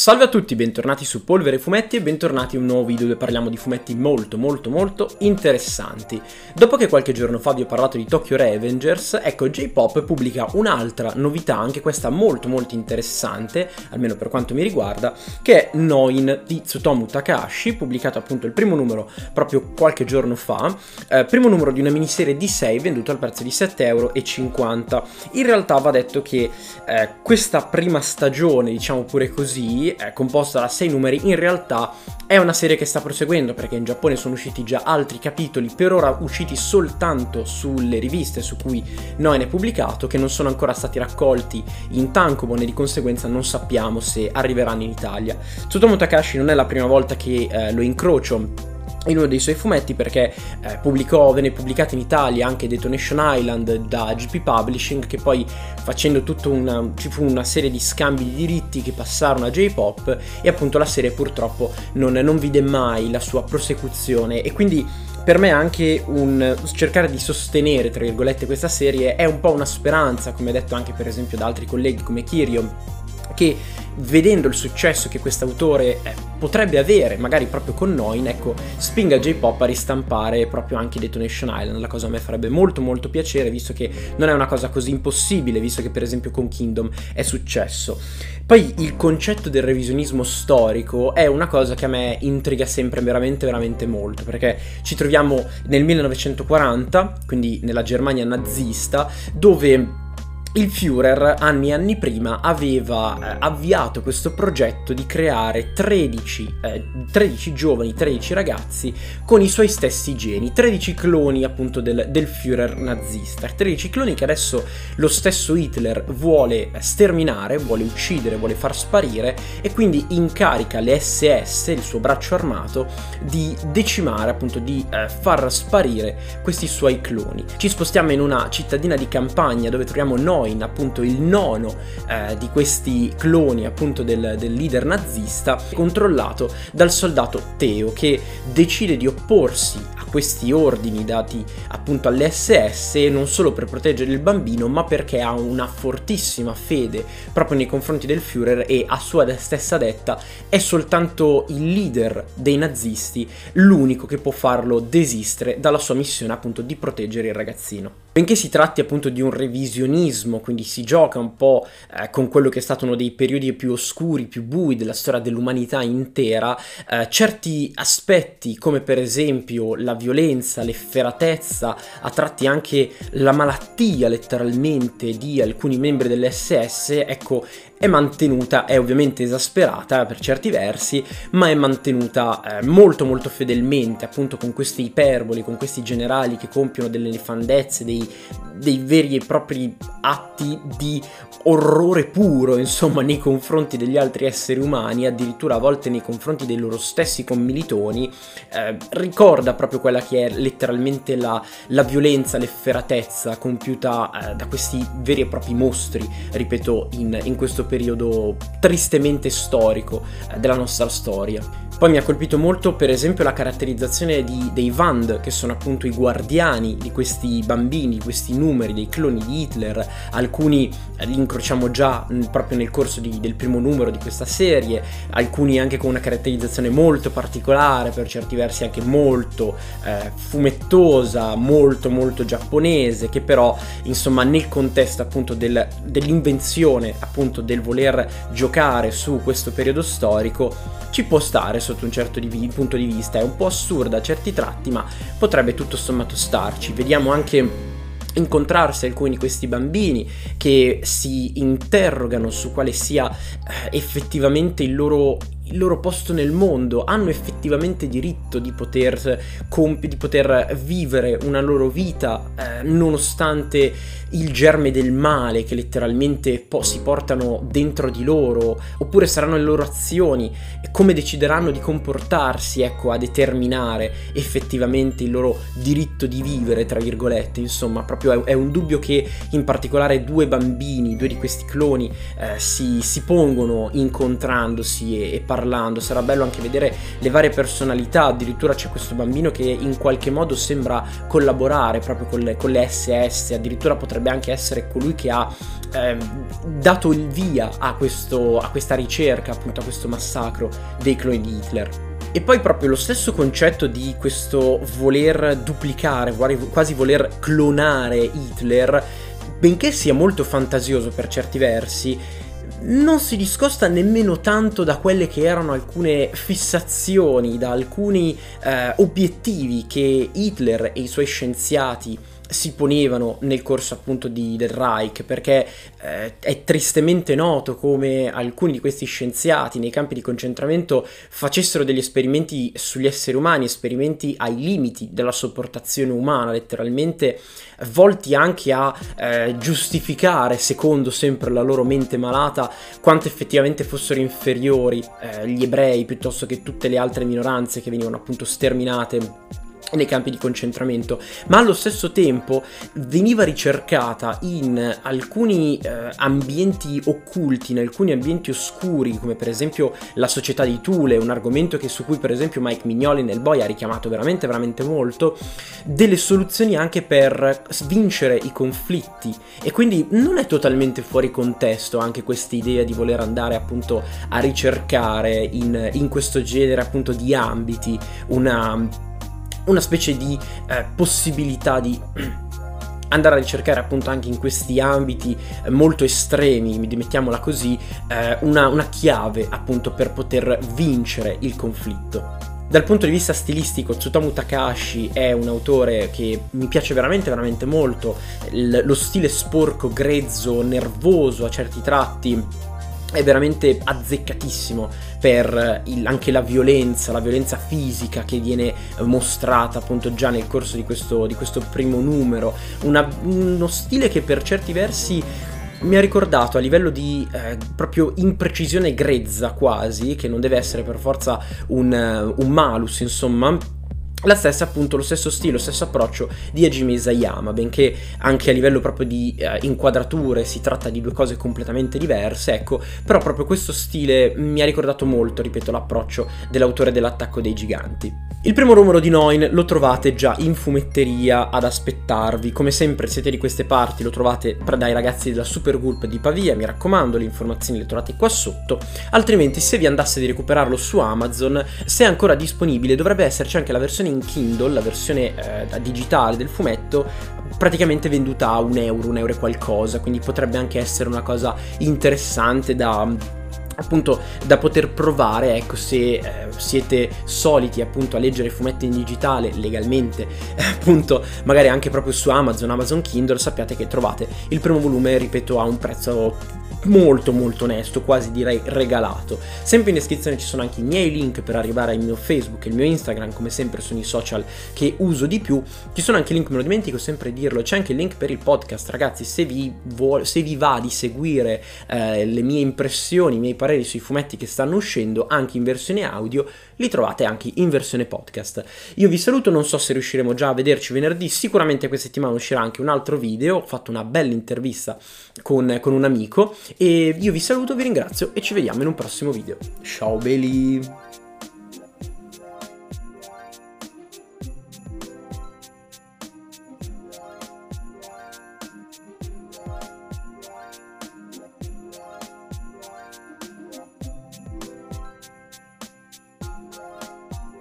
Salve a tutti, bentornati su Polvere Fumetti e bentornati in un nuovo video dove parliamo di fumetti molto molto molto interessanti. Dopo che qualche giorno fa vi ho parlato di Tokyo Revengers, ecco J-Pop pubblica un'altra novità, anche questa molto molto interessante, almeno per quanto mi riguarda, che è Noin di Tsutomu Takahashi, pubblicato appunto il primo numero proprio qualche giorno fa, eh, primo numero di una miniserie di 6 venduto al prezzo di 7,50€. In realtà va detto che eh, questa prima stagione, diciamo pure così, è composta da sei numeri, in realtà è una serie che sta proseguendo perché in Giappone sono usciti già altri capitoli, per ora usciti soltanto sulle riviste su cui Noen è pubblicato, che non sono ancora stati raccolti in tankobon e di conseguenza non sappiamo se arriveranno in Italia. Tsutomu Takashi non è la prima volta che eh, lo incrocio in uno dei suoi fumetti perché eh, pubblicò, venne pubblicato in Italia anche Detonation Island da GP Publishing che poi facendo tutta una, ci fu una serie di scambi di diritti che passarono a J-Pop e appunto la serie purtroppo non, non vide mai la sua prosecuzione. E quindi per me anche un cercare di sostenere tra virgolette questa serie è un po' una speranza come detto anche per esempio da altri colleghi come Kirio che vedendo il successo che quest'autore eh, potrebbe avere, magari proprio con Noin, ecco, spinga J-Pop a ristampare proprio anche Detonation Island, la cosa a me farebbe molto molto piacere, visto che non è una cosa così impossibile, visto che per esempio con Kingdom è successo. Poi il concetto del revisionismo storico è una cosa che a me intriga sempre veramente veramente molto, perché ci troviamo nel 1940, quindi nella Germania nazista, dove il Führer anni e anni prima aveva eh, avviato questo progetto di creare 13, eh, 13, giovani, 13 ragazzi con i suoi stessi geni, 13 cloni appunto del, del, Führer nazista, 13 cloni che adesso lo stesso Hitler vuole sterminare, vuole uccidere, vuole far sparire e quindi incarica le SS, il suo braccio armato, di decimare appunto di eh, far sparire questi suoi cloni. Ci spostiamo in una cittadina di campagna dove troviamo 9 Noin, appunto il nono eh, di questi cloni appunto del, del leader nazista, controllato dal soldato Teo che decide di opporsi a questi ordini dati appunto alle SS non solo per proteggere il bambino ma perché ha una fortissima fede proprio nei confronti del Führer e a sua stessa detta è soltanto il leader dei nazisti l'unico che può farlo desistere dalla sua missione appunto di proteggere il ragazzino. Benché si tratti appunto di un revisionismo, quindi si gioca un po' eh, con quello che è stato uno dei periodi più oscuri, più bui della storia dell'umanità intera, eh, certi aspetti come per esempio la violenza, l'efferatezza, a tratti anche la malattia letteralmente di alcuni membri dell'SS, ecco, è mantenuta, è ovviamente esasperata per certi versi, ma è mantenuta eh, molto molto fedelmente, appunto con queste iperboli, con questi generali che compiono delle nefandezze, dei, dei veri e propri atti di orrore puro, insomma, nei confronti degli altri esseri umani, addirittura a volte nei confronti dei loro stessi commilitoni, eh, ricorda proprio quella che è letteralmente la, la violenza, l'efferatezza compiuta eh, da questi veri e propri mostri, ripeto, in, in questo periodo tristemente storico eh, della nostra storia. Poi mi ha colpito molto per esempio la caratterizzazione di, dei Vand, che sono appunto i guardiani di questi bambini, di questi numeri, dei cloni di Hitler, alcuni li incrociamo già proprio nel corso di, del primo numero di questa serie, alcuni anche con una caratterizzazione molto particolare, per certi versi anche molto eh, fumettosa, molto molto giapponese, che però insomma nel contesto appunto del, dell'invenzione appunto del voler giocare su questo periodo storico ci può stare sotto un certo di- punto di vista, è un po' assurda a certi tratti, ma potrebbe tutto sommato starci. Vediamo anche incontrarsi alcuni di questi bambini che si interrogano su quale sia eh, effettivamente il loro il loro posto nel mondo, hanno effettivamente diritto di poter, compi- di poter vivere una loro vita eh, nonostante il germe del male che letteralmente po- si portano dentro di loro, oppure saranno le loro azioni e come decideranno di comportarsi, ecco, a determinare effettivamente il loro diritto di vivere, tra virgolette, insomma, proprio è, è un dubbio che in particolare due bambini, due di questi cloni, eh, si, si, pongono incontrandosi e, e parlando. Sarà bello anche vedere le varie personalità, addirittura c'è questo bambino che in qualche modo sembra collaborare proprio con le, con le SS, addirittura potrebbe anche essere colui che ha eh, dato il via a, questo, a questa ricerca, appunto a questo massacro dei cloni di Hitler. E poi proprio lo stesso concetto di questo voler duplicare, quasi voler clonare Hitler, benché sia molto fantasioso per certi versi, non si discosta nemmeno tanto da quelle che erano alcune fissazioni, da alcuni eh, obiettivi che Hitler e i suoi scienziati si ponevano nel corso appunto di, del Reich, perché eh, è tristemente noto come alcuni di questi scienziati nei campi di concentramento facessero degli esperimenti sugli esseri umani, esperimenti ai limiti della sopportazione umana, letteralmente volti anche a eh, giustificare, secondo sempre la loro mente malata, quanto effettivamente fossero inferiori eh, gli ebrei piuttosto che tutte le altre minoranze che venivano appunto sterminate nei campi di concentramento, ma allo stesso tempo veniva ricercata in alcuni eh, ambienti occulti, in alcuni ambienti oscuri, come per esempio la società di Thule, un argomento che, su cui per esempio Mike Mignoli nel Boy ha richiamato veramente veramente molto, delle soluzioni anche per vincere i conflitti. E quindi non è totalmente fuori contesto anche questa idea di voler andare appunto a ricercare in, in questo genere appunto di ambiti una una specie di eh, possibilità di andare a ricercare appunto anche in questi ambiti eh, molto estremi, mettiamola così, eh, una, una chiave appunto per poter vincere il conflitto. Dal punto di vista stilistico, Tsutomu Takahashi è un autore che mi piace veramente, veramente molto. Lo stile sporco, grezzo, nervoso a certi tratti è veramente azzeccatissimo per il, anche la violenza, la violenza fisica che viene mostrata appunto già nel corso di questo, di questo primo numero, Una, uno stile che per certi versi mi ha ricordato a livello di eh, proprio imprecisione grezza quasi, che non deve essere per forza un, uh, un malus insomma, la stessa appunto lo stesso stile, lo stesso approccio di Hajime Isayama, benché anche a livello proprio di eh, inquadrature si tratta di due cose completamente diverse, ecco, però proprio questo stile mi ha ricordato molto, ripeto, l'approccio dell'autore dell'attacco dei giganti. Il primo numero di Noin lo trovate già in fumetteria ad aspettarvi, come sempre siete di queste parti lo trovate dai ragazzi della Super Gulp di Pavia, mi raccomando le informazioni le trovate qua sotto, altrimenti se vi andasse di recuperarlo su Amazon, se è ancora disponibile dovrebbe esserci anche la versione in Kindle, la versione eh, digitale del fumetto, praticamente venduta a un euro, un euro e qualcosa, quindi potrebbe anche essere una cosa interessante da appunto da poter provare ecco se eh, siete soliti appunto a leggere fumetti in digitale legalmente appunto magari anche proprio su Amazon Amazon Kindle sappiate che trovate il primo volume ripeto a un prezzo molto molto onesto, quasi direi regalato. Sempre in descrizione ci sono anche i miei link per arrivare al mio Facebook e il mio Instagram, come sempre sono i social che uso di più. Ci sono anche link, me lo dimentico sempre di dirlo, c'è anche il link per il podcast, ragazzi, se vi, vuol, se vi va di seguire eh, le mie impressioni, i miei pareri sui fumetti che stanno uscendo, anche in versione audio, li trovate anche in versione podcast. Io vi saluto, non so se riusciremo già a vederci venerdì, sicuramente questa settimana uscirà anche un altro video, ho fatto una bella intervista con, con un amico e io vi saluto, vi ringrazio e ci vediamo in un prossimo video. Ciao belli!